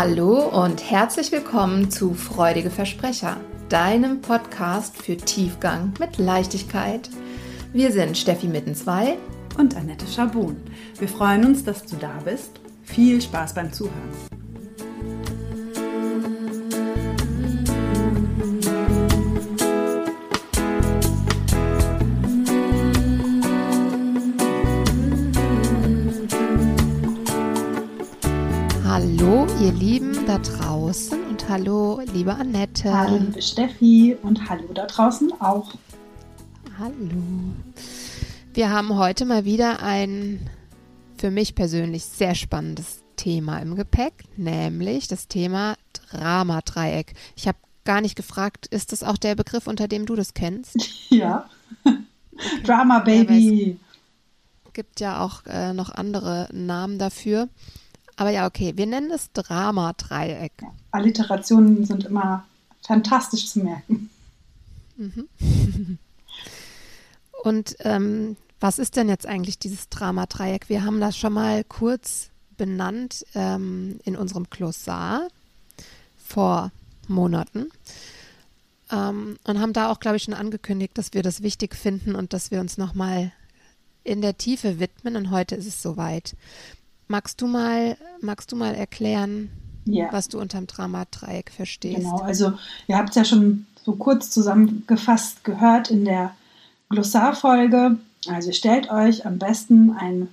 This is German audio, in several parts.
Hallo und herzlich willkommen zu Freudige Versprecher, deinem Podcast für Tiefgang mit Leichtigkeit. Wir sind Steffi Mittenzwei und Annette Schabun. Wir freuen uns, dass du da bist. Viel Spaß beim Zuhören. Da draußen und hallo, liebe Annette. Hallo, liebe Steffi und hallo da draußen auch. Hallo. Wir haben heute mal wieder ein für mich persönlich sehr spannendes Thema im Gepäck, nämlich das Thema Dramadreieck. Ich habe gar nicht gefragt, ist das auch der Begriff, unter dem du das kennst? Ja. Okay. Drama Baby. Ja, gibt ja auch äh, noch andere Namen dafür. Aber ja, okay, wir nennen es Dramadreieck. Ja, Alliterationen sind immer fantastisch zu merken. Mhm. Und ähm, was ist denn jetzt eigentlich dieses Dramadreieck? Wir haben das schon mal kurz benannt ähm, in unserem Glossar vor Monaten ähm, und haben da auch, glaube ich, schon angekündigt, dass wir das wichtig finden und dass wir uns nochmal in der Tiefe widmen. Und heute ist es soweit. Magst du mal, magst du mal erklären, ja. was du unterm Dramadreieck verstehst? Genau, also ihr habt es ja schon so kurz zusammengefasst gehört in der Glossarfolge. Also stellt euch am besten ein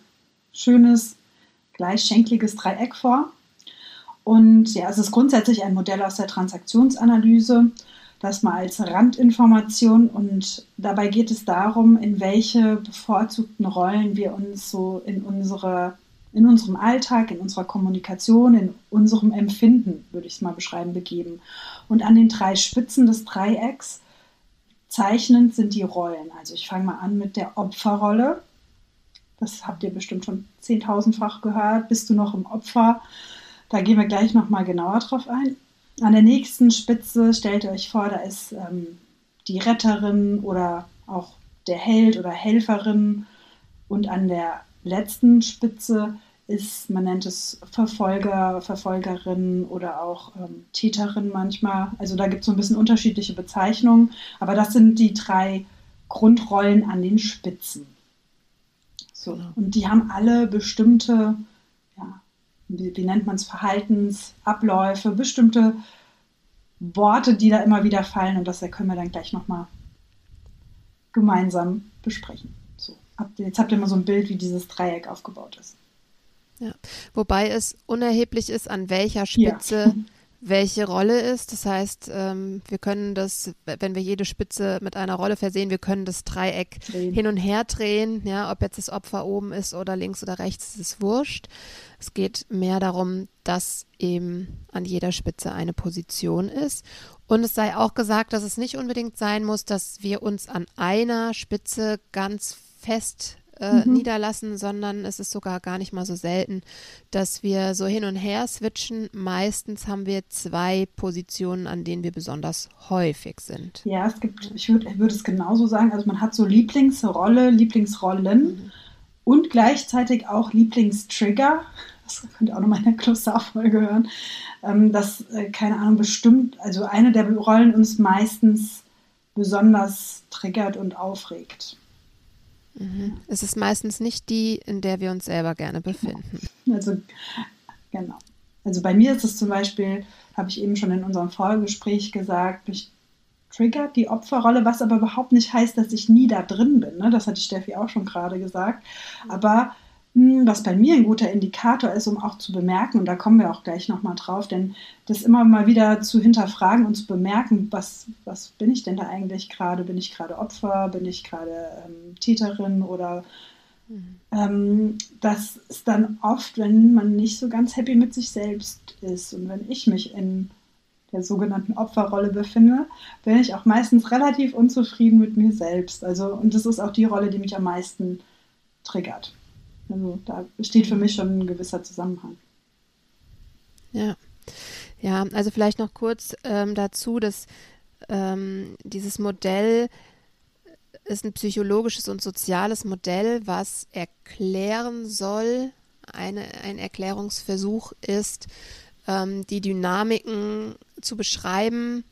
schönes, gleichschenkliges Dreieck vor. Und ja, es ist grundsätzlich ein Modell aus der Transaktionsanalyse. Das mal als Randinformation und dabei geht es darum, in welche bevorzugten Rollen wir uns so in unsere in unserem Alltag, in unserer Kommunikation, in unserem Empfinden, würde ich es mal beschreiben, begeben. Und an den drei Spitzen des Dreiecks zeichnend sind die Rollen. Also ich fange mal an mit der Opferrolle. Das habt ihr bestimmt schon zehntausendfach gehört. Bist du noch im Opfer? Da gehen wir gleich nochmal genauer drauf ein. An der nächsten Spitze stellt ihr euch vor, da ist ähm, die Retterin oder auch der Held oder Helferin. Und an der letzten Spitze ist, man nennt es Verfolger, Verfolgerin oder auch ähm, Täterin manchmal. Also da gibt es so ein bisschen unterschiedliche Bezeichnungen, aber das sind die drei Grundrollen an den Spitzen. So. Genau. Und die haben alle bestimmte, ja, wie, wie nennt man es, Verhaltensabläufe, bestimmte Worte, die da immer wieder fallen und das können wir dann gleich nochmal gemeinsam besprechen. So, jetzt habt ihr mal so ein Bild, wie dieses Dreieck aufgebaut ist. Ja. Wobei es unerheblich ist, an welcher Spitze ja. welche Rolle ist. Das heißt, ähm, wir können das, wenn wir jede Spitze mit einer Rolle versehen, wir können das Dreieck drehen. hin und her drehen. Ja, ob jetzt das Opfer oben ist oder links oder rechts, ist wurscht. Es geht mehr darum, dass eben an jeder Spitze eine Position ist. Und es sei auch gesagt, dass es nicht unbedingt sein muss, dass wir uns an einer Spitze ganz fest äh, mhm. niederlassen, sondern es ist sogar gar nicht mal so selten, dass wir so hin und her switchen. Meistens haben wir zwei Positionen, an denen wir besonders häufig sind. Ja, es gibt, ich würde würd es genauso sagen, also man hat so Lieblingsrolle, Lieblingsrollen mhm. und gleichzeitig auch Lieblingstrigger. Das könnt ihr auch nochmal in der Klosterfolge hören. Ähm, dass, äh, keine Ahnung, bestimmt, also eine der Rollen uns meistens besonders triggert und aufregt. Mhm. Es ist meistens nicht die, in der wir uns selber gerne befinden. Also, genau. Also bei mir ist es zum Beispiel, habe ich eben schon in unserem Vorgespräch gesagt, mich triggert die Opferrolle, was aber überhaupt nicht heißt, dass ich nie da drin bin. Ne? Das hat die Steffi auch schon gerade gesagt. Aber was bei mir ein guter Indikator ist, um auch zu bemerken, und da kommen wir auch gleich nochmal drauf, denn das immer mal wieder zu hinterfragen und zu bemerken, was, was bin ich denn da eigentlich gerade? Bin ich gerade Opfer? Bin ich gerade ähm, Täterin? Oder mhm. ähm, das ist dann oft, wenn man nicht so ganz happy mit sich selbst ist und wenn ich mich in der sogenannten Opferrolle befinde, bin ich auch meistens relativ unzufrieden mit mir selbst. Also, und das ist auch die Rolle, die mich am meisten triggert. Also da besteht für mich schon ein gewisser Zusammenhang. Ja. Ja, also vielleicht noch kurz ähm, dazu, dass ähm, dieses Modell ist ein psychologisches und soziales Modell, was erklären soll, eine, ein Erklärungsversuch ist, ähm, die Dynamiken zu beschreiben,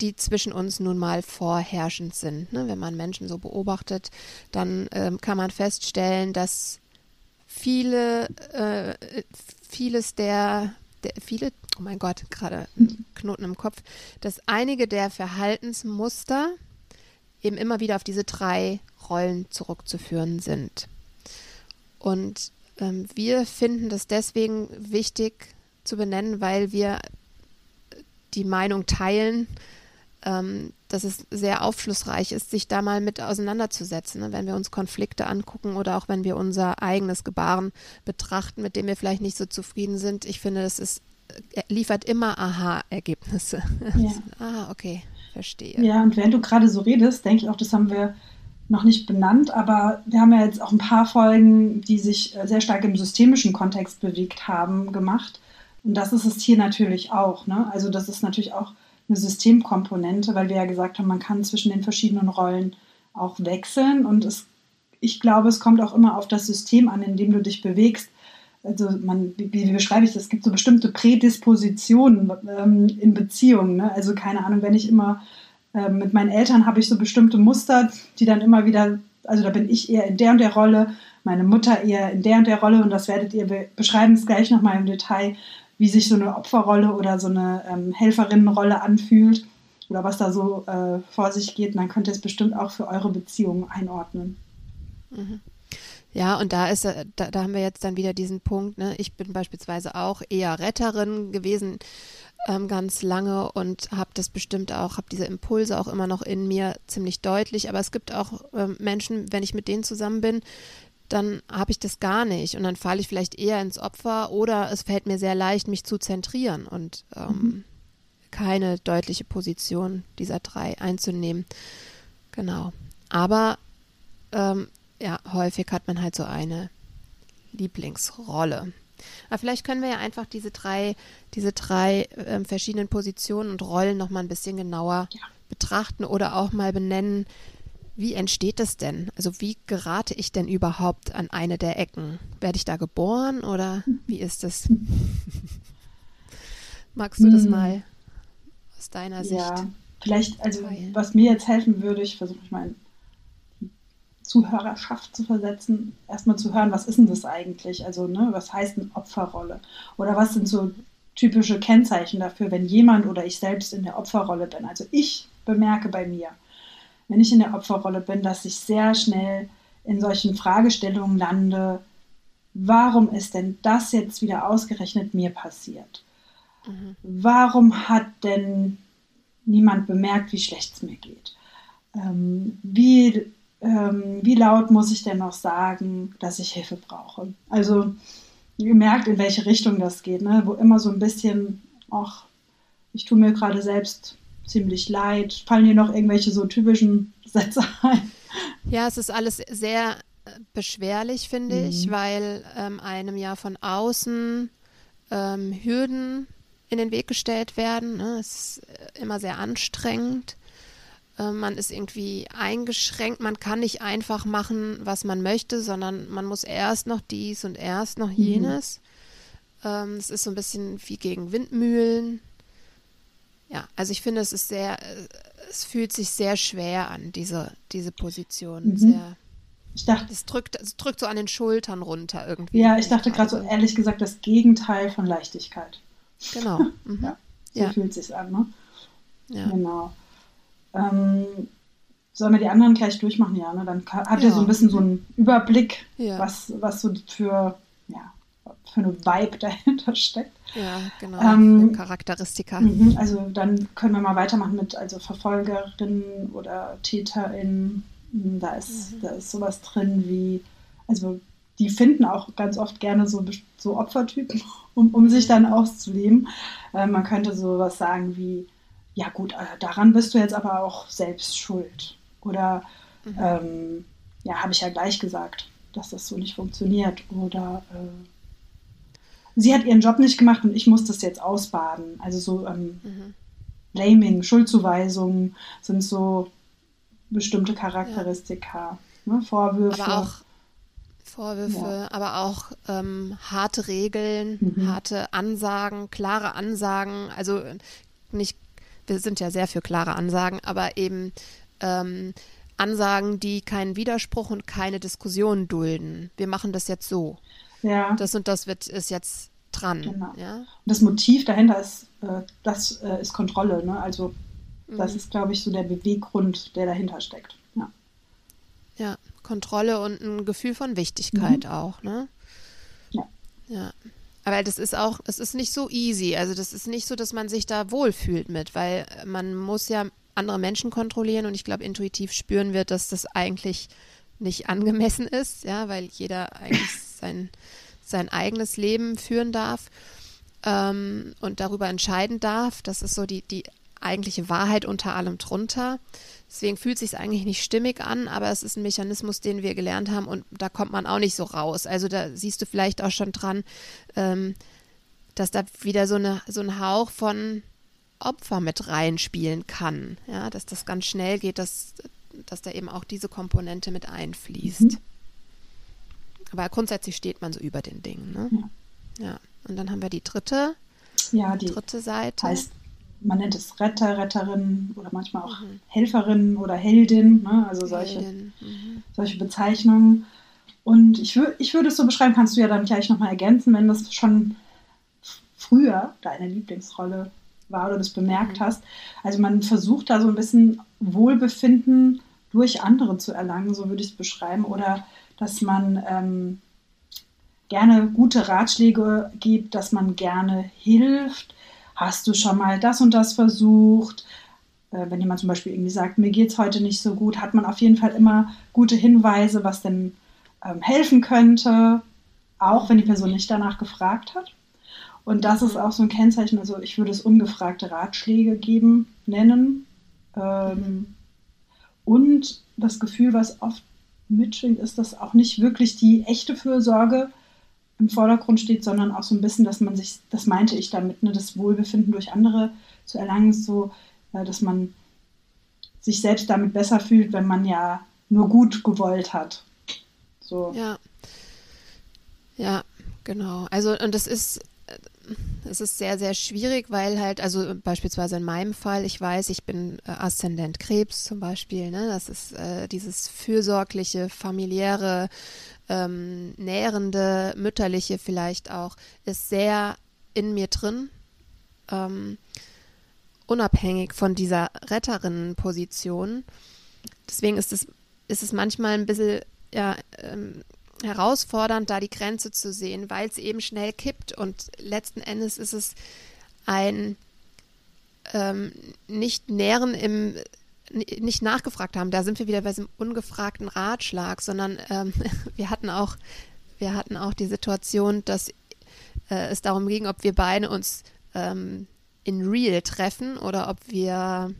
die zwischen uns nun mal vorherrschend sind. Ne? Wenn man Menschen so beobachtet, dann ähm, kann man feststellen, dass viele, äh, vieles der, der, viele, oh mein Gott, gerade Knoten im Kopf, dass einige der Verhaltensmuster eben immer wieder auf diese drei Rollen zurückzuführen sind. Und ähm, wir finden das deswegen wichtig zu benennen, weil wir die Meinung teilen, ähm, dass es sehr aufschlussreich ist, sich da mal mit auseinanderzusetzen, ne? wenn wir uns Konflikte angucken oder auch wenn wir unser eigenes Gebaren betrachten, mit dem wir vielleicht nicht so zufrieden sind. Ich finde, es ist, äh, liefert immer Aha-Ergebnisse. Ja. ah, okay, verstehe. Ja, und während du gerade so redest, denke ich auch, das haben wir noch nicht benannt, aber wir haben ja jetzt auch ein paar Folgen, die sich äh, sehr stark im systemischen Kontext bewegt haben, gemacht. Und das ist es hier natürlich auch. Ne? Also das ist natürlich auch eine Systemkomponente, weil wir ja gesagt haben, man kann zwischen den verschiedenen Rollen auch wechseln. Und es, ich glaube, es kommt auch immer auf das System an, in dem du dich bewegst. Also man, wie, wie beschreibe ich das? Es gibt so bestimmte Prädispositionen ähm, in Beziehungen. Ne? Also keine Ahnung, wenn ich immer äh, mit meinen Eltern habe ich so bestimmte Muster, die dann immer wieder, also da bin ich eher in der und der Rolle, meine Mutter eher in der und der Rolle und das werdet ihr beschreiben es gleich nochmal im Detail wie sich so eine Opferrolle oder so eine ähm, Helferinnenrolle anfühlt oder was da so äh, vor sich geht. Dann könnt ihr es bestimmt auch für eure Beziehungen einordnen. Mhm. Ja, und da ist, äh, da, da haben wir jetzt dann wieder diesen Punkt. Ne? Ich bin beispielsweise auch eher Retterin gewesen ähm, ganz lange und habe das bestimmt auch, habe diese Impulse auch immer noch in mir ziemlich deutlich. Aber es gibt auch ähm, Menschen, wenn ich mit denen zusammen bin, dann habe ich das gar nicht und dann falle ich vielleicht eher ins Opfer oder es fällt mir sehr leicht, mich zu zentrieren und ähm, mhm. keine deutliche Position dieser drei einzunehmen. Genau. Aber ähm, ja, häufig hat man halt so eine Lieblingsrolle. Aber vielleicht können wir ja einfach diese drei, diese drei äh, verschiedenen Positionen und Rollen noch mal ein bisschen genauer ja. betrachten oder auch mal benennen, wie entsteht das denn? Also wie gerate ich denn überhaupt an eine der Ecken? Werde ich da geboren oder wie ist das? Magst du das hm. mal aus deiner Sicht? Ja, vielleicht, also teilen? was mir jetzt helfen würde, ich versuche mich mal in die Zuhörerschaft zu versetzen, erstmal zu hören, was ist denn das eigentlich? Also, ne, was heißt eine Opferrolle? Oder was sind so typische Kennzeichen dafür, wenn jemand oder ich selbst in der Opferrolle bin? Also ich bemerke bei mir, wenn ich in der Opferrolle bin, dass ich sehr schnell in solchen Fragestellungen lande, warum ist denn das jetzt wieder ausgerechnet mir passiert? Mhm. Warum hat denn niemand bemerkt, wie schlecht es mir geht? Ähm, wie, ähm, wie laut muss ich denn noch sagen, dass ich Hilfe brauche? Also ihr merkt, in welche Richtung das geht, ne? wo immer so ein bisschen, ach, ich tue mir gerade selbst ziemlich leid. Fallen dir noch irgendwelche so typischen Sätze ein? Ja, es ist alles sehr äh, beschwerlich, finde mhm. ich, weil ähm, einem ja von außen ähm, Hürden in den Weg gestellt werden. Ne? Es ist äh, immer sehr anstrengend. Äh, man ist irgendwie eingeschränkt. Man kann nicht einfach machen, was man möchte, sondern man muss erst noch dies und erst noch mhm. jenes. Mhm. Ähm, es ist so ein bisschen wie gegen Windmühlen. Ja, also ich finde, es ist sehr, es fühlt sich sehr schwer an, diese, diese Position. Mhm. Sehr, ich dachte, es drückt, es drückt so an den Schultern runter irgendwie. Ja, ich dachte gerade so ehrlich gesagt das Gegenteil von Leichtigkeit. Genau. Mhm. ja, so ja. fühlt es sich an, ne? Ja. Genau. Ähm, sollen wir die anderen gleich durchmachen, ja? Ne? Dann habt ihr ja. so ein bisschen so einen Überblick, ja. was, was so für, für eine Vibe dahinter steckt. Ja, genau. Ähm, Charakteristika. Mhm, also dann können wir mal weitermachen mit also Verfolgerinnen oder TäterInnen. Hm, da ist, mhm. da ist sowas drin wie, also die finden auch ganz oft gerne so, so Opfertypen, um, um sich dann auszuleben. Äh, man könnte sowas sagen wie, ja gut, äh, daran bist du jetzt aber auch selbst schuld. Oder mhm. ähm, ja, habe ich ja gleich gesagt, dass das so nicht funktioniert. Oder äh, sie hat ihren Job nicht gemacht und ich muss das jetzt ausbaden. Also so ähm, mhm. Blaming, Schuldzuweisungen sind so bestimmte Charakteristika, ja. ne, Vorwürfe. Aber auch Vorwürfe, ja. aber auch ähm, harte Regeln, mhm. harte Ansagen, klare Ansagen. Also nicht, wir sind ja sehr für klare Ansagen, aber eben ähm, Ansagen, die keinen Widerspruch und keine Diskussion dulden. Wir machen das jetzt so. Ja. Das und das wird ist jetzt dran. Genau. Ja? Und das Motiv dahinter ist, äh, das äh, ist Kontrolle. Ne? Also das mhm. ist, glaube ich, so der Beweggrund, der dahinter steckt. Ja. Ja, Kontrolle und ein Gefühl von Wichtigkeit mhm. auch, ne? Ja. Ja. Aber das ist auch, es ist nicht so easy. Also das ist nicht so, dass man sich da wohlfühlt mit, weil man muss ja andere Menschen kontrollieren und ich glaube, intuitiv spüren wir, dass das eigentlich nicht angemessen ist, ja, weil jeder eigentlich sein, sein eigenes Leben führen darf ähm, und darüber entscheiden darf. Das ist so die, die eigentliche Wahrheit unter allem drunter. Deswegen fühlt sich eigentlich nicht stimmig an, aber es ist ein Mechanismus, den wir gelernt haben und da kommt man auch nicht so raus. Also da siehst du vielleicht auch schon dran, ähm, dass da wieder so, eine, so ein Hauch von Opfer mit reinspielen kann. Ja, dass das ganz schnell geht, dass, dass da eben auch diese Komponente mit einfließt. Mhm. Aber grundsätzlich steht man so über den Dingen. Ne? Ja. ja. Und dann haben wir die dritte, ja, die dritte Seite. Heißt man nennt es Retter, Retterin oder manchmal auch mhm. Helferin oder Heldin, ne? also solche, mhm. solche Bezeichnungen. Und ich, ich würde es so beschreiben, kannst du ja dann gleich nochmal ergänzen, wenn das schon früher deine Lieblingsrolle war oder das bemerkt mhm. hast. Also man versucht da so ein bisschen Wohlbefinden durch andere zu erlangen, so würde ich es beschreiben, oder dass man ähm, gerne gute Ratschläge gibt, dass man gerne hilft, hast du schon mal das und das versucht? Äh, wenn jemand zum Beispiel irgendwie sagt, mir geht es heute nicht so gut, hat man auf jeden Fall immer gute Hinweise, was denn ähm, helfen könnte, auch wenn die Person nicht danach gefragt hat. Und das ist auch so ein Kennzeichen, also ich würde es ungefragte Ratschläge geben, nennen. Ähm, und das Gefühl, was oft mitschwingt, ist, dass auch nicht wirklich die echte Fürsorge im Vordergrund steht, sondern auch so ein bisschen, dass man sich, das meinte ich damit, ne, das Wohlbefinden durch andere zu erlangen, so, äh, dass man sich selbst damit besser fühlt, wenn man ja nur gut gewollt hat. So. Ja. Ja, genau. Also, und das ist, es ist sehr, sehr schwierig, weil halt, also beispielsweise in meinem Fall, ich weiß, ich bin äh, Aszendent Krebs zum Beispiel, ne? Das ist äh, dieses fürsorgliche, familiäre, ähm, nährende, mütterliche vielleicht auch, ist sehr in mir drin. Ähm, unabhängig von dieser Retterinnenposition. Deswegen ist es, ist es manchmal ein bisschen ja, ähm, herausfordernd, da die Grenze zu sehen, weil es eben schnell kippt und letzten Endes ist es ein ähm, nicht nähren im nicht nachgefragt haben. Da sind wir wieder bei diesem ungefragten Ratschlag, sondern ähm, wir hatten auch, wir hatten auch die Situation, dass äh, es darum ging, ob wir beide uns ähm, in Real treffen oder ob wir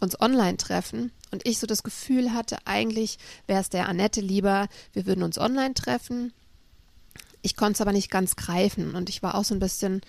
uns online treffen. Und ich so das Gefühl hatte, eigentlich wäre es der Annette lieber, wir würden uns online treffen. Ich konnte es aber nicht ganz greifen und ich war auch so ein bisschen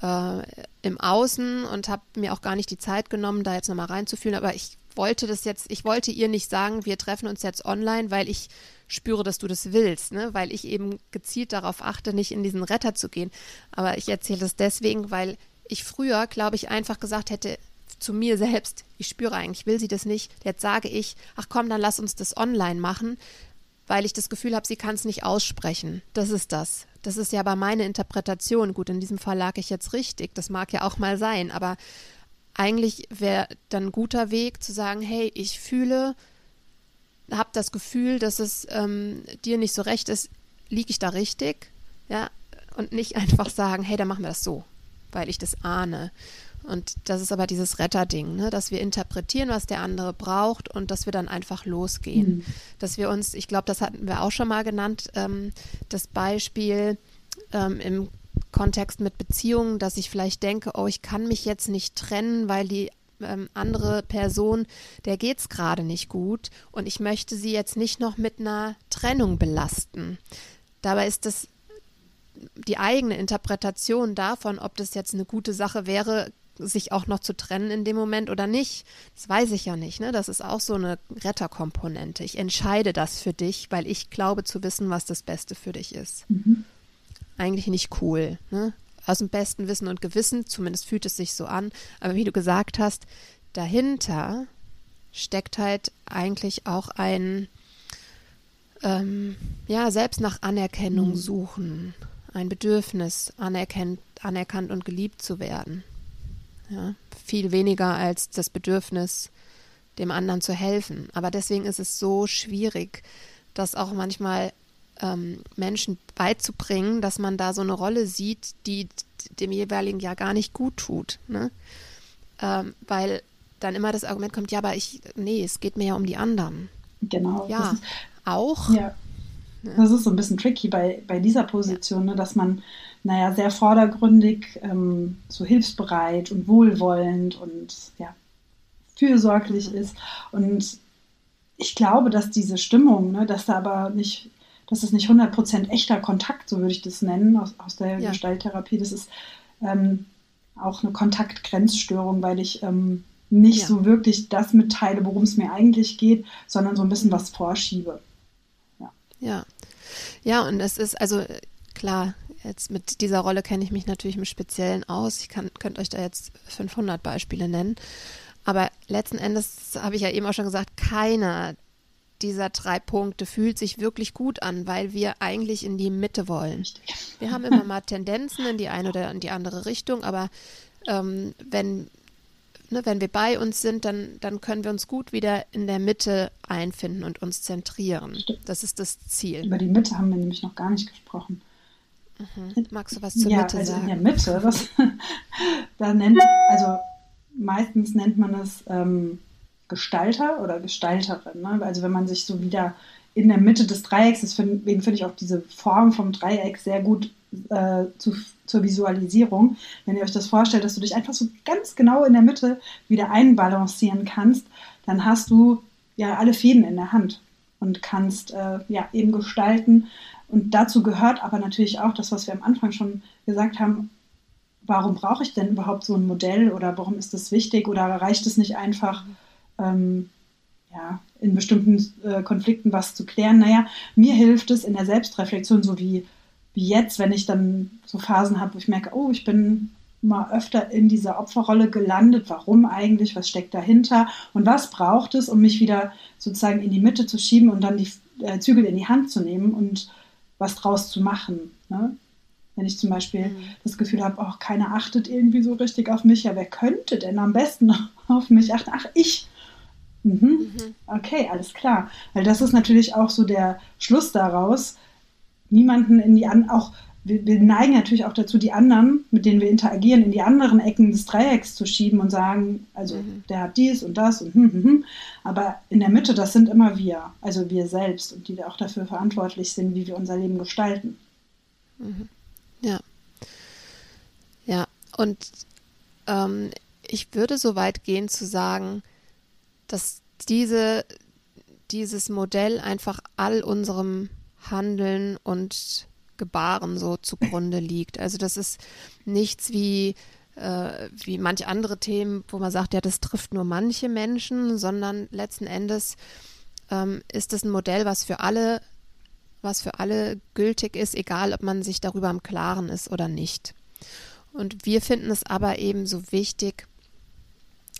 äh, im Außen und habe mir auch gar nicht die Zeit genommen, da jetzt nochmal reinzufühlen. Aber ich wollte das jetzt, ich wollte ihr nicht sagen, wir treffen uns jetzt online, weil ich spüre, dass du das willst, ne? weil ich eben gezielt darauf achte, nicht in diesen Retter zu gehen. Aber ich erzähle das deswegen, weil ich früher, glaube ich, einfach gesagt hätte zu mir selbst, ich spüre eigentlich, will sie das nicht. Jetzt sage ich, ach komm, dann lass uns das online machen, weil ich das Gefühl habe, sie kann es nicht aussprechen. Das ist das. Das ist ja aber meine Interpretation. Gut, in diesem Fall lag ich jetzt richtig. Das mag ja auch mal sein, aber eigentlich wäre dann ein guter Weg zu sagen, hey, ich fühle, habe das Gefühl, dass es ähm, dir nicht so recht ist, liege ich da richtig? Ja, und nicht einfach sagen, hey, dann machen wir das so, weil ich das ahne. Und das ist aber dieses Retterding, ne? dass wir interpretieren, was der andere braucht und dass wir dann einfach losgehen. Mhm. Dass wir uns, ich glaube, das hatten wir auch schon mal genannt, ähm, das Beispiel ähm, im Kontext mit Beziehungen, dass ich vielleicht denke, oh, ich kann mich jetzt nicht trennen, weil die ähm, andere Person, der geht es gerade nicht gut und ich möchte sie jetzt nicht noch mit einer Trennung belasten. Dabei ist das die eigene Interpretation davon, ob das jetzt eine gute Sache wäre, sich auch noch zu trennen in dem Moment oder nicht. Das weiß ich ja nicht. Ne? Das ist auch so eine Retterkomponente. Ich entscheide das für dich, weil ich glaube zu wissen, was das Beste für dich ist. Mhm. Eigentlich nicht cool. Ne? Aus dem besten Wissen und Gewissen, zumindest fühlt es sich so an. Aber wie du gesagt hast, dahinter steckt halt eigentlich auch ein, ähm, ja, selbst nach Anerkennung mhm. suchen, ein Bedürfnis, anerkennt, anerkannt und geliebt zu werden. Ja, viel weniger als das Bedürfnis, dem anderen zu helfen. Aber deswegen ist es so schwierig, das auch manchmal ähm, Menschen beizubringen, dass man da so eine Rolle sieht, die dem jeweiligen ja gar nicht gut tut. Ne? Ähm, weil dann immer das Argument kommt, ja, aber ich, nee, es geht mir ja um die anderen. Genau. Ja, ist, auch. Ja. Das ist so ein bisschen tricky bei, bei dieser Position, ne, dass man, naja, sehr vordergründig, ähm, so hilfsbereit und wohlwollend und ja, fürsorglich ist. Und ich glaube, dass diese Stimmung, ne, dass da aber nicht, dass es nicht 100% echter Kontakt, so würde ich das nennen, aus, aus der ja. Gestalttherapie, das ist ähm, auch eine Kontaktgrenzstörung, weil ich ähm, nicht ja. so wirklich das mitteile, worum es mir eigentlich geht, sondern so ein bisschen was vorschiebe. Ja. Ja, ja und es ist also klar, jetzt mit dieser Rolle kenne ich mich natürlich im Speziellen aus. Ich kann, könnte euch da jetzt 500 Beispiele nennen. Aber letzten Endes habe ich ja eben auch schon gesagt, keiner dieser drei Punkte fühlt sich wirklich gut an, weil wir eigentlich in die Mitte wollen. Wir haben immer mal Tendenzen in die eine oder in die andere Richtung, aber ähm, wenn ne, wenn wir bei uns sind, dann, dann können wir uns gut wieder in der Mitte einfinden und uns zentrieren. Das ist das Ziel. Über die Mitte haben wir nämlich noch gar nicht gesprochen. Mhm. Magst du was zur ja, Mitte also sagen? In der Mitte, das, da nennt, also meistens nennt man es ähm, Gestalter oder Gestalterin. Ne? Also wenn man sich so wieder in der Mitte des Dreiecks, deswegen finde ich auch diese Form vom Dreieck sehr gut äh, zu, zur Visualisierung. Wenn ihr euch das vorstellt, dass du dich einfach so ganz genau in der Mitte wieder einbalancieren kannst, dann hast du ja alle Fäden in der Hand und kannst äh, ja eben gestalten. Und dazu gehört aber natürlich auch das, was wir am Anfang schon gesagt haben. Warum brauche ich denn überhaupt so ein Modell oder warum ist das wichtig oder reicht es nicht einfach, ähm, ja, in bestimmten äh, Konflikten was zu klären? Naja, mir hilft es in der Selbstreflexion, so wie wie jetzt, wenn ich dann so Phasen habe, wo ich merke, oh, ich bin mal öfter in dieser Opferrolle gelandet. Warum eigentlich? Was steckt dahinter? Und was braucht es, um mich wieder sozusagen in die Mitte zu schieben und dann die äh, Zügel in die Hand zu nehmen und was draus zu machen? Ne? Wenn ich zum Beispiel mhm. das Gefühl habe, oh, keiner achtet irgendwie so richtig auf mich, ja, wer könnte denn am besten auf mich achten? Ach, ich. Mhm. Mhm. Okay, alles klar. Weil das ist natürlich auch so der Schluss daraus, niemanden in die an auch wir, wir, neigen natürlich auch dazu, die anderen, mit denen wir interagieren, in die anderen Ecken des Dreiecks zu schieben und sagen, also mhm. der hat dies und das und hm, hm, hm. Aber in der Mitte, das sind immer wir, also wir selbst und die wir auch dafür verantwortlich sind, wie wir unser Leben gestalten. Mhm. Ja. Ja, und ähm, ich würde so weit gehen zu sagen, dass diese, dieses Modell einfach all unserem Handeln und Gebaren so zugrunde liegt. Also das ist nichts wie äh, wie manche andere Themen, wo man sagt, ja, das trifft nur manche Menschen, sondern letzten Endes ähm, ist es ein Modell, was für alle, was für alle gültig ist, egal ob man sich darüber im Klaren ist oder nicht. Und wir finden es aber eben so wichtig,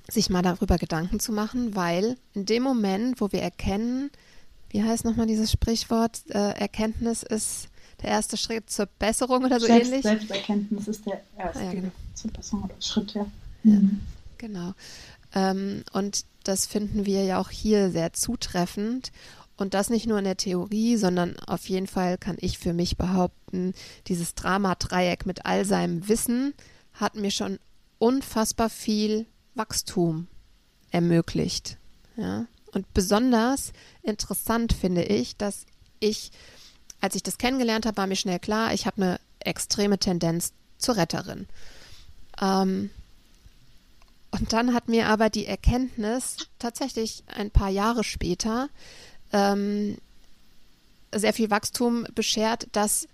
sich mal darüber Gedanken zu machen, weil in dem Moment, wo wir erkennen, wie heißt nochmal dieses Sprichwort? Äh, Erkenntnis ist der erste Schritt zur Besserung oder so Selbst, ähnlich? Selbsterkenntnis ist der erste ah, ja, genau. zur Besserung oder Schritt, ja. ja mhm. Genau. Ähm, und das finden wir ja auch hier sehr zutreffend. Und das nicht nur in der Theorie, sondern auf jeden Fall kann ich für mich behaupten, dieses Drama-Dreieck mit all seinem Wissen hat mir schon unfassbar viel Wachstum ermöglicht. Ja? Und besonders interessant finde ich, dass ich, als ich das kennengelernt habe, war mir schnell klar, ich habe eine extreme Tendenz zur Retterin. Ähm, und dann hat mir aber die Erkenntnis tatsächlich ein paar Jahre später ähm, sehr viel Wachstum beschert, dass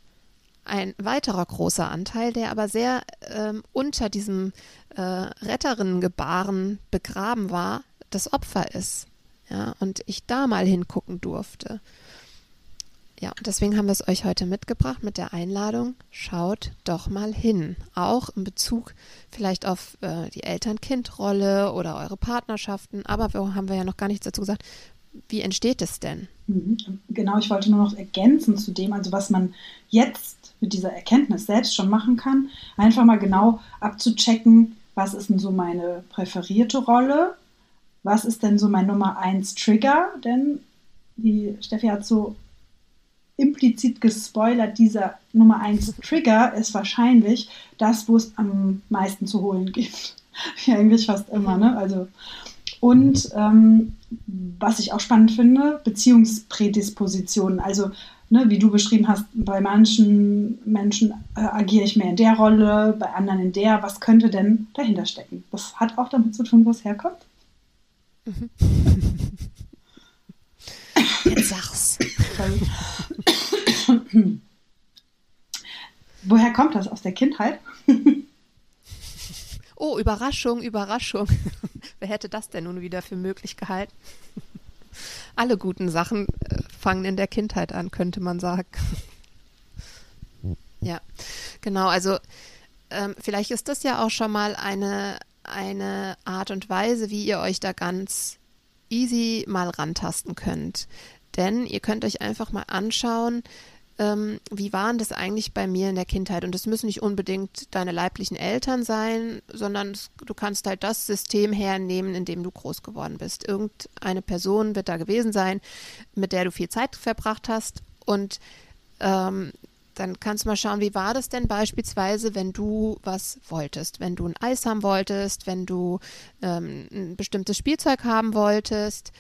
ein weiterer großer Anteil, der aber sehr ähm, unter diesem äh, Retterinnengebaren begraben war, das Opfer ist. Ja, und ich da mal hingucken durfte. Ja, deswegen haben wir es euch heute mitgebracht mit der Einladung, schaut doch mal hin. Auch in Bezug vielleicht auf äh, die Eltern-Kind-Rolle oder eure Partnerschaften. Aber wir haben wir ja noch gar nichts dazu gesagt. Wie entsteht es denn? Mhm. Genau, ich wollte nur noch ergänzen zu dem, also was man jetzt mit dieser Erkenntnis selbst schon machen kann, einfach mal genau abzuchecken, was ist denn so meine präferierte Rolle, was ist denn so mein Nummer 1 Trigger, denn die Steffi hat so implizit gespoilert, dieser Nummer 1 Trigger ist wahrscheinlich das, wo es am meisten zu holen gibt. Wie eigentlich fast immer, ne? Also, und ähm, was ich auch spannend finde, Beziehungsprädispositionen. Also, ne, wie du beschrieben hast, bei manchen Menschen äh, agiere ich mehr in der Rolle, bei anderen in der. Was könnte denn dahinter stecken? Das hat auch damit zu tun, wo es herkommt. Mhm. Jetzt sag's. Woher kommt das? Aus der Kindheit? oh, Überraschung, Überraschung. Wer hätte das denn nun wieder für möglich gehalten? Alle guten Sachen äh, fangen in der Kindheit an, könnte man sagen. ja, genau. Also ähm, vielleicht ist das ja auch schon mal eine, eine Art und Weise, wie ihr euch da ganz easy mal rantasten könnt. Denn ihr könnt euch einfach mal anschauen, ähm, wie waren das eigentlich bei mir in der Kindheit? Und das müssen nicht unbedingt deine leiblichen Eltern sein, sondern du kannst halt das System hernehmen, in dem du groß geworden bist. Irgendeine Person wird da gewesen sein, mit der du viel Zeit verbracht hast. Und ähm, dann kannst du mal schauen, wie war das denn beispielsweise, wenn du was wolltest, wenn du ein Eis haben wolltest, wenn du ähm, ein bestimmtes Spielzeug haben wolltest.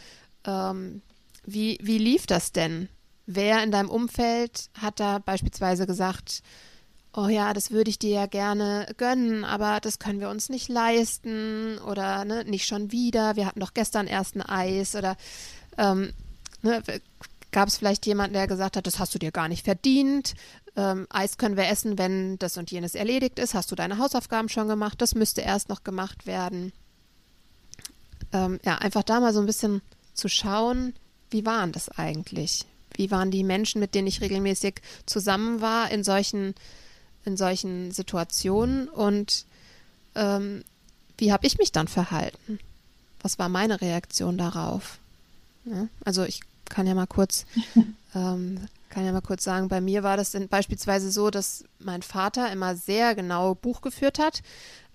Ähm, wie, wie lief das denn? Wer in deinem Umfeld hat da beispielsweise gesagt, oh ja, das würde ich dir ja gerne gönnen, aber das können wir uns nicht leisten oder ne, nicht schon wieder, wir hatten doch gestern erst ein Eis oder ähm, ne, gab es vielleicht jemanden, der gesagt hat, das hast du dir gar nicht verdient, ähm, Eis können wir essen, wenn das und jenes erledigt ist, hast du deine Hausaufgaben schon gemacht, das müsste erst noch gemacht werden. Ähm, ja, einfach da mal so ein bisschen zu schauen, wie waren das eigentlich? Wie waren die Menschen, mit denen ich regelmäßig zusammen war in solchen, in solchen Situationen und ähm, wie habe ich mich dann verhalten? Was war meine Reaktion darauf? Ja, also ich kann ja mal kurz, ähm, kann ja mal kurz sagen, bei mir war das beispielsweise so, dass mein Vater immer sehr genau Buch geführt hat,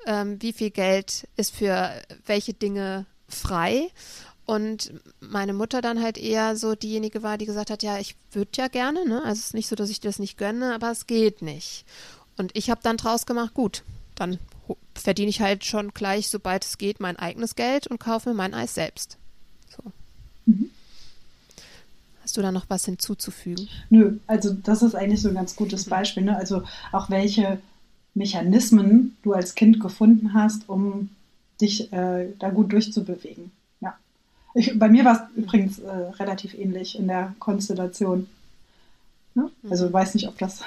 ähm, wie viel Geld ist für welche Dinge frei und meine Mutter dann halt eher so diejenige war, die gesagt hat, ja, ich würde ja gerne, ne? Also es ist nicht so, dass ich das nicht gönne, aber es geht nicht. Und ich habe dann draus gemacht, gut, dann verdiene ich halt schon gleich, sobald es geht, mein eigenes Geld und kaufe mir mein Eis selbst. So. Mhm. Hast du da noch was hinzuzufügen? Nö, also das ist eigentlich so ein ganz gutes Beispiel. Ne? Also auch welche Mechanismen du als Kind gefunden hast, um dich äh, da gut durchzubewegen. Ich, bei mir war es übrigens äh, relativ ähnlich in der Konstellation. Ne? Also ich weiß nicht, ob das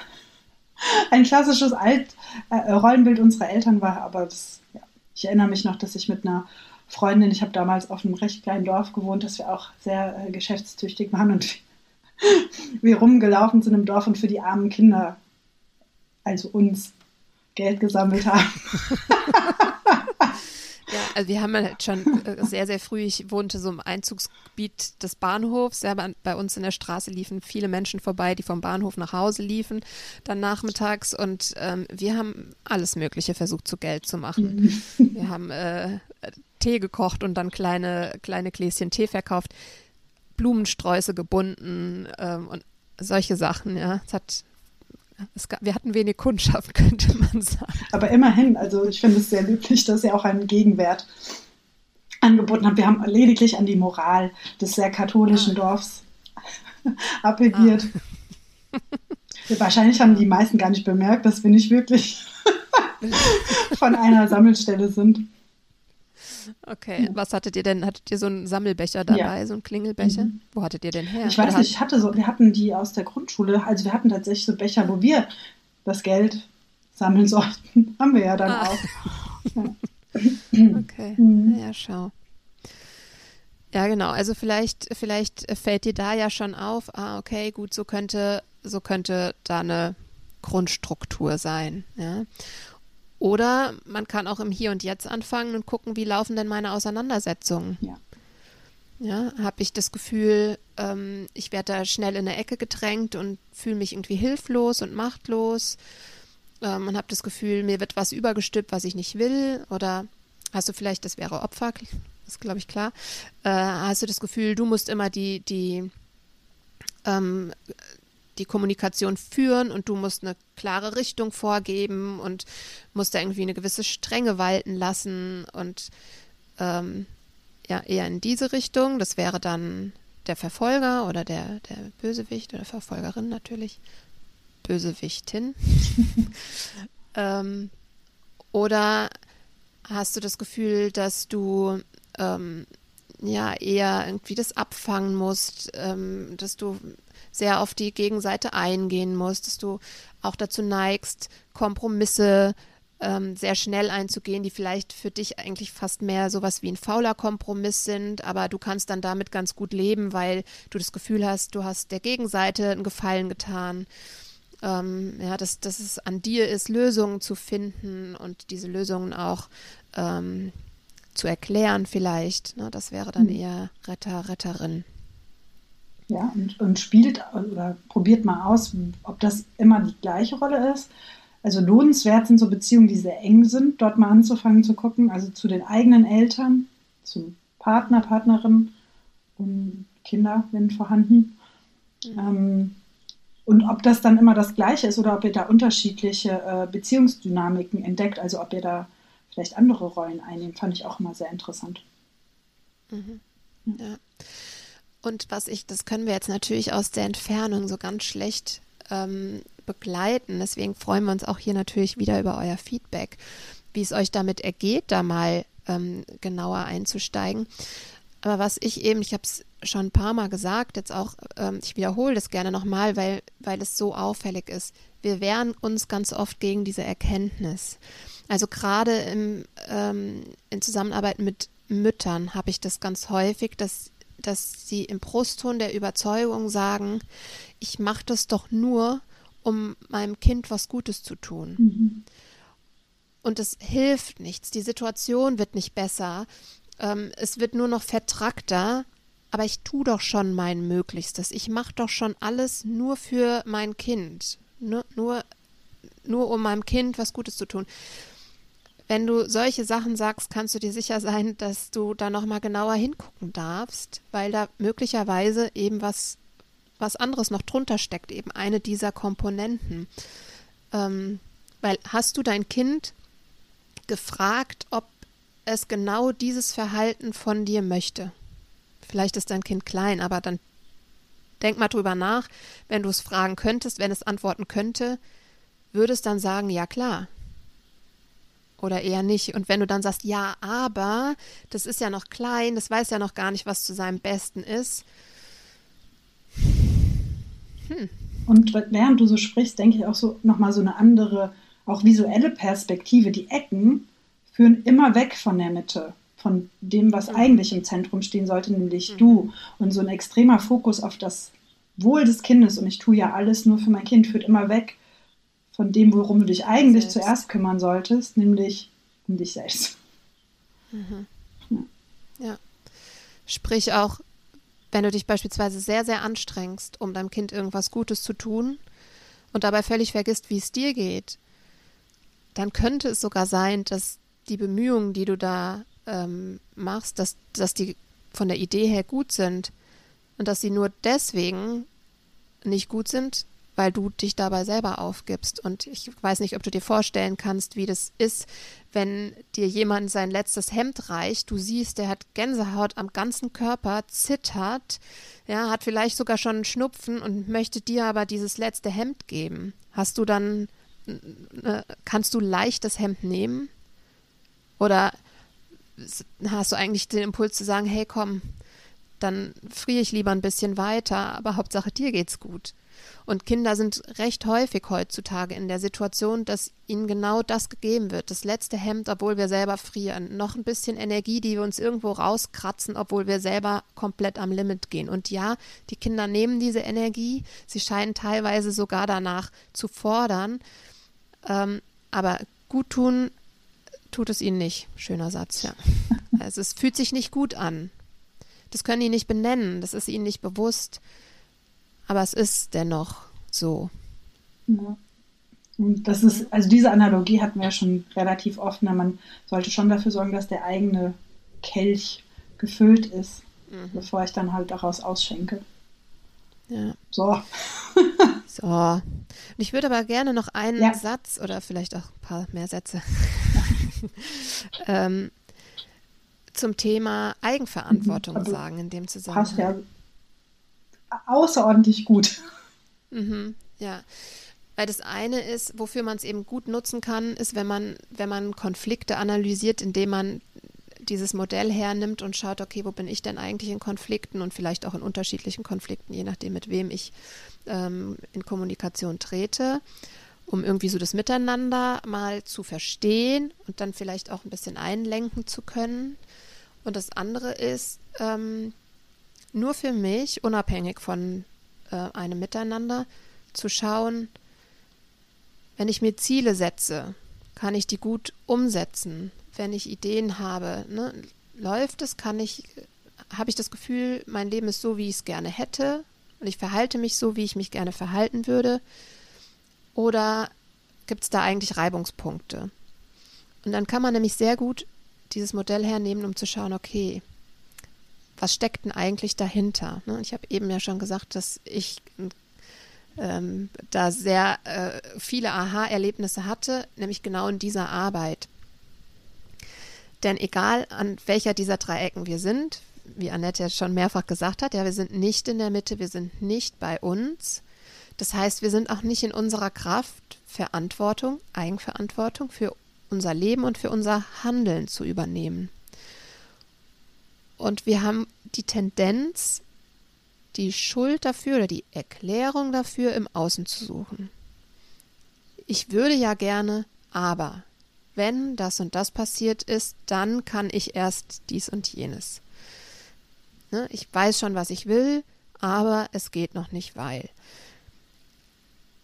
ein klassisches Alt, äh, Rollenbild unserer Eltern war, aber das, ja. ich erinnere mich noch, dass ich mit einer Freundin, ich habe damals auf einem recht kleinen Dorf gewohnt, dass wir auch sehr äh, geschäftstüchtig waren und wir rumgelaufen sind im Dorf und für die armen Kinder, also uns, Geld gesammelt haben. Ja, also wir haben halt schon äh, sehr, sehr früh, ich wohnte so im Einzugsgebiet des Bahnhofs. Ja, bei uns in der Straße liefen viele Menschen vorbei, die vom Bahnhof nach Hause liefen, dann nachmittags. Und ähm, wir haben alles Mögliche versucht, zu Geld zu machen. Mhm. Wir haben äh, Tee gekocht und dann kleine, kleine Gläschen Tee verkauft, Blumensträuße gebunden ähm, und solche Sachen. Ja, es hat Gab, wir hatten wenig Kundschaft, könnte man sagen. Aber immerhin, also ich finde es sehr löblich, dass ihr auch einen Gegenwert angeboten habt. Wir haben lediglich an die Moral des sehr katholischen ah. Dorfs appelliert. Ah. Wahrscheinlich haben die meisten gar nicht bemerkt, dass wir nicht wirklich von einer Sammelstelle sind. Okay, was hattet ihr denn? Hattet ihr so einen Sammelbecher dabei, ja. so einen Klingelbecher? Mhm. Wo hattet ihr denn her? Ich weiß nicht, ich hatte so, wir hatten die aus der Grundschule, also wir hatten tatsächlich so Becher, wo wir das Geld sammeln sollten. Haben wir ja dann ah. auch. Ja. Okay, mhm. ja, schau. Ja, genau. Also vielleicht, vielleicht fällt dir da ja schon auf, ah, okay, gut, so könnte, so könnte da eine Grundstruktur sein. Ja. Oder man kann auch im Hier und Jetzt anfangen und gucken, wie laufen denn meine Auseinandersetzungen. Ja. Ja, habe ich das Gefühl, ähm, ich werde da schnell in eine Ecke gedrängt und fühle mich irgendwie hilflos und machtlos ähm, und habe das Gefühl, mir wird was übergestülpt, was ich nicht will. Oder hast du vielleicht, das wäre Opfer, das ist glaube ich klar, äh, hast du das Gefühl, du musst immer die, die, ähm, die Kommunikation führen und du musst eine klare Richtung vorgeben und musst da irgendwie eine gewisse Strenge walten lassen und ähm, ja, eher in diese Richtung. Das wäre dann der Verfolger oder der, der Bösewicht oder Verfolgerin natürlich. Bösewichtin. ähm, oder hast du das Gefühl, dass du ähm, ja eher irgendwie das abfangen musst, ähm, dass du sehr auf die Gegenseite eingehen musst, dass du auch dazu neigst, Kompromisse ähm, sehr schnell einzugehen, die vielleicht für dich eigentlich fast mehr sowas wie ein fauler Kompromiss sind, aber du kannst dann damit ganz gut leben, weil du das Gefühl hast, du hast der Gegenseite einen Gefallen getan. Ähm, ja, dass, dass es an dir ist, Lösungen zu finden und diese Lösungen auch ähm, zu erklären vielleicht. Ne? Das wäre dann mhm. eher Retter, Retterin. Ja, und, und spielt oder probiert mal aus, ob das immer die gleiche Rolle ist also lohnenswert sind so Beziehungen, die sehr eng sind, dort mal anzufangen zu gucken, also zu den eigenen Eltern, zum Partner, Partnerin und Kinder, wenn vorhanden. Mhm. Ähm, und ob das dann immer das Gleiche ist oder ob ihr da unterschiedliche äh, Beziehungsdynamiken entdeckt, also ob ihr da vielleicht andere Rollen einnehmt, fand ich auch immer sehr interessant. Mhm. Ja. Und was ich, das können wir jetzt natürlich aus der Entfernung so ganz schlecht ähm, begleiten. Deswegen freuen wir uns auch hier natürlich wieder über euer Feedback, wie es euch damit ergeht, da mal ähm, genauer einzusteigen. Aber was ich eben, ich habe es schon ein paar Mal gesagt, jetzt auch, ähm, ich wiederhole das gerne nochmal, weil, weil es so auffällig ist. Wir wehren uns ganz oft gegen diese Erkenntnis. Also gerade im, ähm, in Zusammenarbeit mit Müttern habe ich das ganz häufig, dass, dass sie im Brustton der Überzeugung sagen, ich mache das doch nur, um meinem Kind was Gutes zu tun. Mhm. Und es hilft nichts. Die Situation wird nicht besser. Ähm, es wird nur noch vertrackter. Aber ich tue doch schon mein Möglichstes. Ich mache doch schon alles nur für mein Kind. Nur, nur, nur um meinem Kind was Gutes zu tun. Wenn du solche Sachen sagst, kannst du dir sicher sein, dass du da nochmal genauer hingucken darfst, weil da möglicherweise eben was was anderes noch drunter steckt, eben eine dieser Komponenten. Ähm, weil hast du dein Kind gefragt, ob es genau dieses Verhalten von dir möchte? Vielleicht ist dein Kind klein, aber dann denk mal drüber nach, wenn du es fragen könntest, wenn es antworten könnte, würde es dann sagen, ja klar. Oder eher nicht. Und wenn du dann sagst, ja, aber, das ist ja noch klein, das weiß ja noch gar nicht, was zu seinem Besten ist, hm. Und während du so sprichst, denke ich auch so nochmal so eine andere, auch visuelle Perspektive. Die Ecken führen immer weg von der Mitte, von dem, was mhm. eigentlich im Zentrum stehen sollte, nämlich mhm. du. Und so ein extremer Fokus auf das Wohl des Kindes und ich tue ja alles nur für mein Kind, führt immer weg von dem, worum du dich eigentlich selbst. zuerst kümmern solltest, nämlich um dich selbst. Mhm. Ja. ja. Sprich auch, wenn du dich beispielsweise sehr, sehr anstrengst, um deinem Kind irgendwas Gutes zu tun und dabei völlig vergisst, wie es dir geht, dann könnte es sogar sein, dass die Bemühungen, die du da ähm, machst, dass, dass die von der Idee her gut sind und dass sie nur deswegen nicht gut sind, weil du dich dabei selber aufgibst. Und ich weiß nicht, ob du dir vorstellen kannst, wie das ist, wenn dir jemand sein letztes Hemd reicht. Du siehst, der hat Gänsehaut am ganzen Körper, zittert, ja, hat vielleicht sogar schon einen Schnupfen und möchte dir aber dieses letzte Hemd geben. Hast du dann, äh, kannst du leicht das Hemd nehmen? Oder hast du eigentlich den Impuls zu sagen, hey komm, dann friere ich lieber ein bisschen weiter, aber Hauptsache dir geht's gut. Und Kinder sind recht häufig heutzutage in der Situation, dass ihnen genau das gegeben wird. Das letzte Hemd, obwohl wir selber frieren. Noch ein bisschen Energie, die wir uns irgendwo rauskratzen, obwohl wir selber komplett am Limit gehen. Und ja, die Kinder nehmen diese Energie. Sie scheinen teilweise sogar danach zu fordern. Ähm, aber gut tun tut es ihnen nicht. Schöner Satz, ja. Also es fühlt sich nicht gut an. Das können die nicht benennen. Das ist ihnen nicht bewusst. Aber es ist dennoch so. Ja. Und das ist, also diese Analogie hatten wir ja schon relativ oft. Ne? Man sollte schon dafür sorgen, dass der eigene Kelch gefüllt ist, mhm. bevor ich dann halt daraus ausschenke. Ja. So. so. Und ich würde aber gerne noch einen ja. Satz oder vielleicht auch ein paar mehr Sätze ähm, zum Thema Eigenverantwortung mhm. sagen in dem Zusammenhang. Passt ja außerordentlich gut. Mhm, ja. Weil das eine ist, wofür man es eben gut nutzen kann, ist, wenn man, wenn man Konflikte analysiert, indem man dieses Modell hernimmt und schaut, okay, wo bin ich denn eigentlich in Konflikten und vielleicht auch in unterschiedlichen Konflikten, je nachdem, mit wem ich ähm, in Kommunikation trete, um irgendwie so das Miteinander mal zu verstehen und dann vielleicht auch ein bisschen einlenken zu können. Und das andere ist, ähm, nur für mich, unabhängig von äh, einem Miteinander, zu schauen, wenn ich mir Ziele setze, kann ich die gut umsetzen. Wenn ich Ideen habe, ne, läuft es, kann ich, habe ich das Gefühl, mein Leben ist so, wie ich es gerne hätte und ich verhalte mich so, wie ich mich gerne verhalten würde. Oder gibt es da eigentlich Reibungspunkte? Und dann kann man nämlich sehr gut dieses Modell hernehmen, um zu schauen, okay, was steckt denn eigentlich dahinter? Ne? Ich habe eben ja schon gesagt, dass ich ähm, da sehr äh, viele Aha-Erlebnisse hatte, nämlich genau in dieser Arbeit. Denn egal an welcher dieser drei Ecken wir sind, wie Annette ja schon mehrfach gesagt hat, ja, wir sind nicht in der Mitte, wir sind nicht bei uns. Das heißt, wir sind auch nicht in unserer Kraft, Verantwortung, Eigenverantwortung für unser Leben und für unser Handeln zu übernehmen. Und wir haben die Tendenz, die Schuld dafür oder die Erklärung dafür im Außen zu suchen. Ich würde ja gerne, aber wenn das und das passiert ist, dann kann ich erst dies und jenes. Ne? Ich weiß schon, was ich will, aber es geht noch nicht, weil.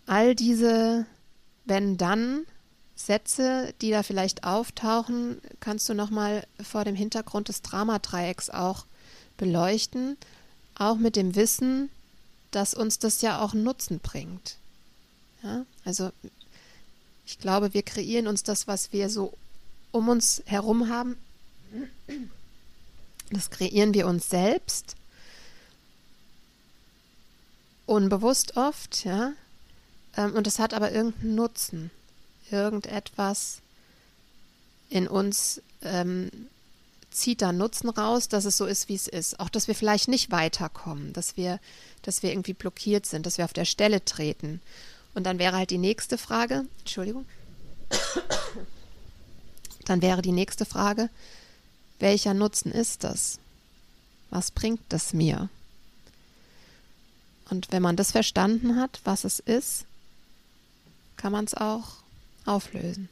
All diese wenn dann Sätze, die da vielleicht auftauchen, kannst du nochmal vor dem Hintergrund des Dramadreiecks auch beleuchten, auch mit dem Wissen, dass uns das ja auch Nutzen bringt. Ja, also ich glaube, wir kreieren uns das, was wir so um uns herum haben. Das kreieren wir uns selbst. Unbewusst oft, ja. Ähm, und es hat aber irgendeinen Nutzen irgendetwas in uns ähm, zieht da Nutzen raus, dass es so ist, wie es ist. Auch, dass wir vielleicht nicht weiterkommen, dass wir, dass wir irgendwie blockiert sind, dass wir auf der Stelle treten. Und dann wäre halt die nächste Frage, Entschuldigung, dann wäre die nächste Frage, welcher Nutzen ist das? Was bringt das mir? Und wenn man das verstanden hat, was es ist, kann man es auch auflösen.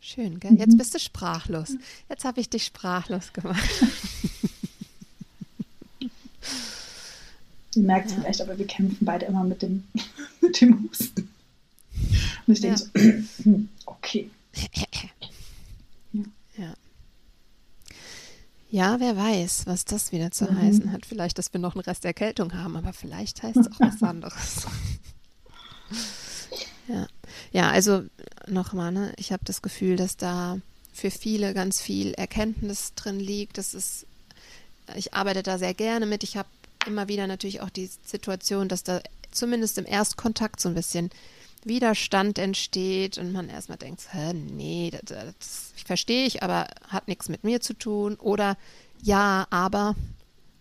Schön, gell? Jetzt mhm. bist du sprachlos. Jetzt habe ich dich sprachlos gemacht. Du merkst ja. vielleicht, aber wir kämpfen beide immer mit dem, mit dem Husten. Und ich denke ja. so, okay. ja. Ja, wer weiß, was das wieder zu mhm. heißen hat. Vielleicht, dass wir noch einen Rest Erkältung haben, aber vielleicht heißt es auch was anderes. ja. ja, also nochmal, ne? ich habe das Gefühl, dass da für viele ganz viel Erkenntnis drin liegt. Das ist, ich arbeite da sehr gerne mit. Ich habe immer wieder natürlich auch die Situation, dass da zumindest im Erstkontakt so ein bisschen Widerstand entsteht und man erstmal denkt, Hä, nee, das, das verstehe ich, aber hat nichts mit mir zu tun. Oder ja, aber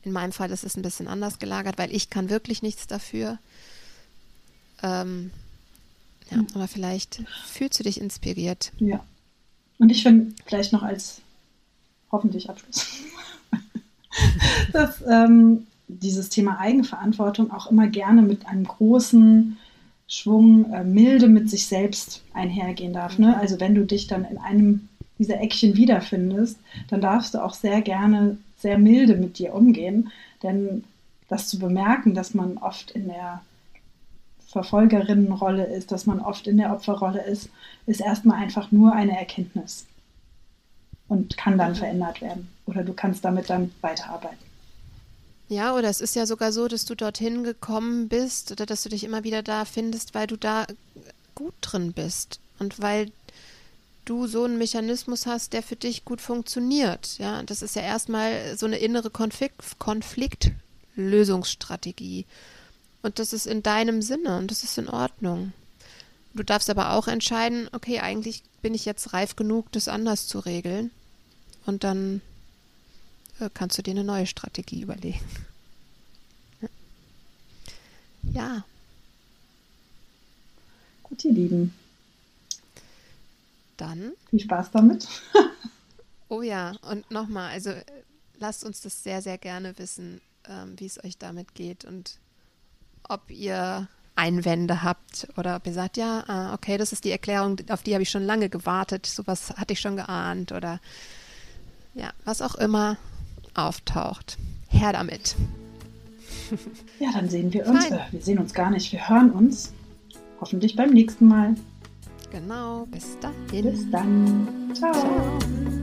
in meinem Fall ist es ein bisschen anders gelagert, weil ich kann wirklich nichts dafür. Ähm, ja, hm. aber vielleicht fühlst du dich inspiriert. Ja. Und ich finde vielleicht noch als hoffentlich Abschluss. dass ähm, dieses Thema Eigenverantwortung auch immer gerne mit einem großen Schwung äh, Milde mit sich selbst einhergehen darf. Ne? Also wenn du dich dann in einem dieser Eckchen wiederfindest, dann darfst du auch sehr gerne sehr milde mit dir umgehen. Denn das zu bemerken, dass man oft in der Verfolgerinnenrolle ist, dass man oft in der Opferrolle ist, ist erstmal einfach nur eine Erkenntnis und kann dann mhm. verändert werden. Oder du kannst damit dann weiterarbeiten. Ja, oder es ist ja sogar so, dass du dorthin gekommen bist oder dass du dich immer wieder da findest, weil du da gut drin bist und weil du so einen Mechanismus hast, der für dich gut funktioniert. Ja, das ist ja erstmal so eine innere Konflikt Konfliktlösungsstrategie. Und das ist in deinem Sinne und das ist in Ordnung. Du darfst aber auch entscheiden, okay, eigentlich bin ich jetzt reif genug, das anders zu regeln. Und dann kannst du dir eine neue Strategie überlegen. Ja. Gut, ihr Lieben. Dann. Viel Spaß damit. oh ja, und nochmal, also äh, lasst uns das sehr, sehr gerne wissen, ähm, wie es euch damit geht und ob ihr Einwände habt oder ob ihr sagt, ja, ah, okay, das ist die Erklärung, auf die habe ich schon lange gewartet, sowas hatte ich schon geahnt oder ja, was auch immer auftaucht. Her damit. Ja, dann sehen wir uns. Äh, wir sehen uns gar nicht, wir hören uns. Hoffentlich beim nächsten Mal. Genau, bis dahin. Bis dann. Ciao. Ciao.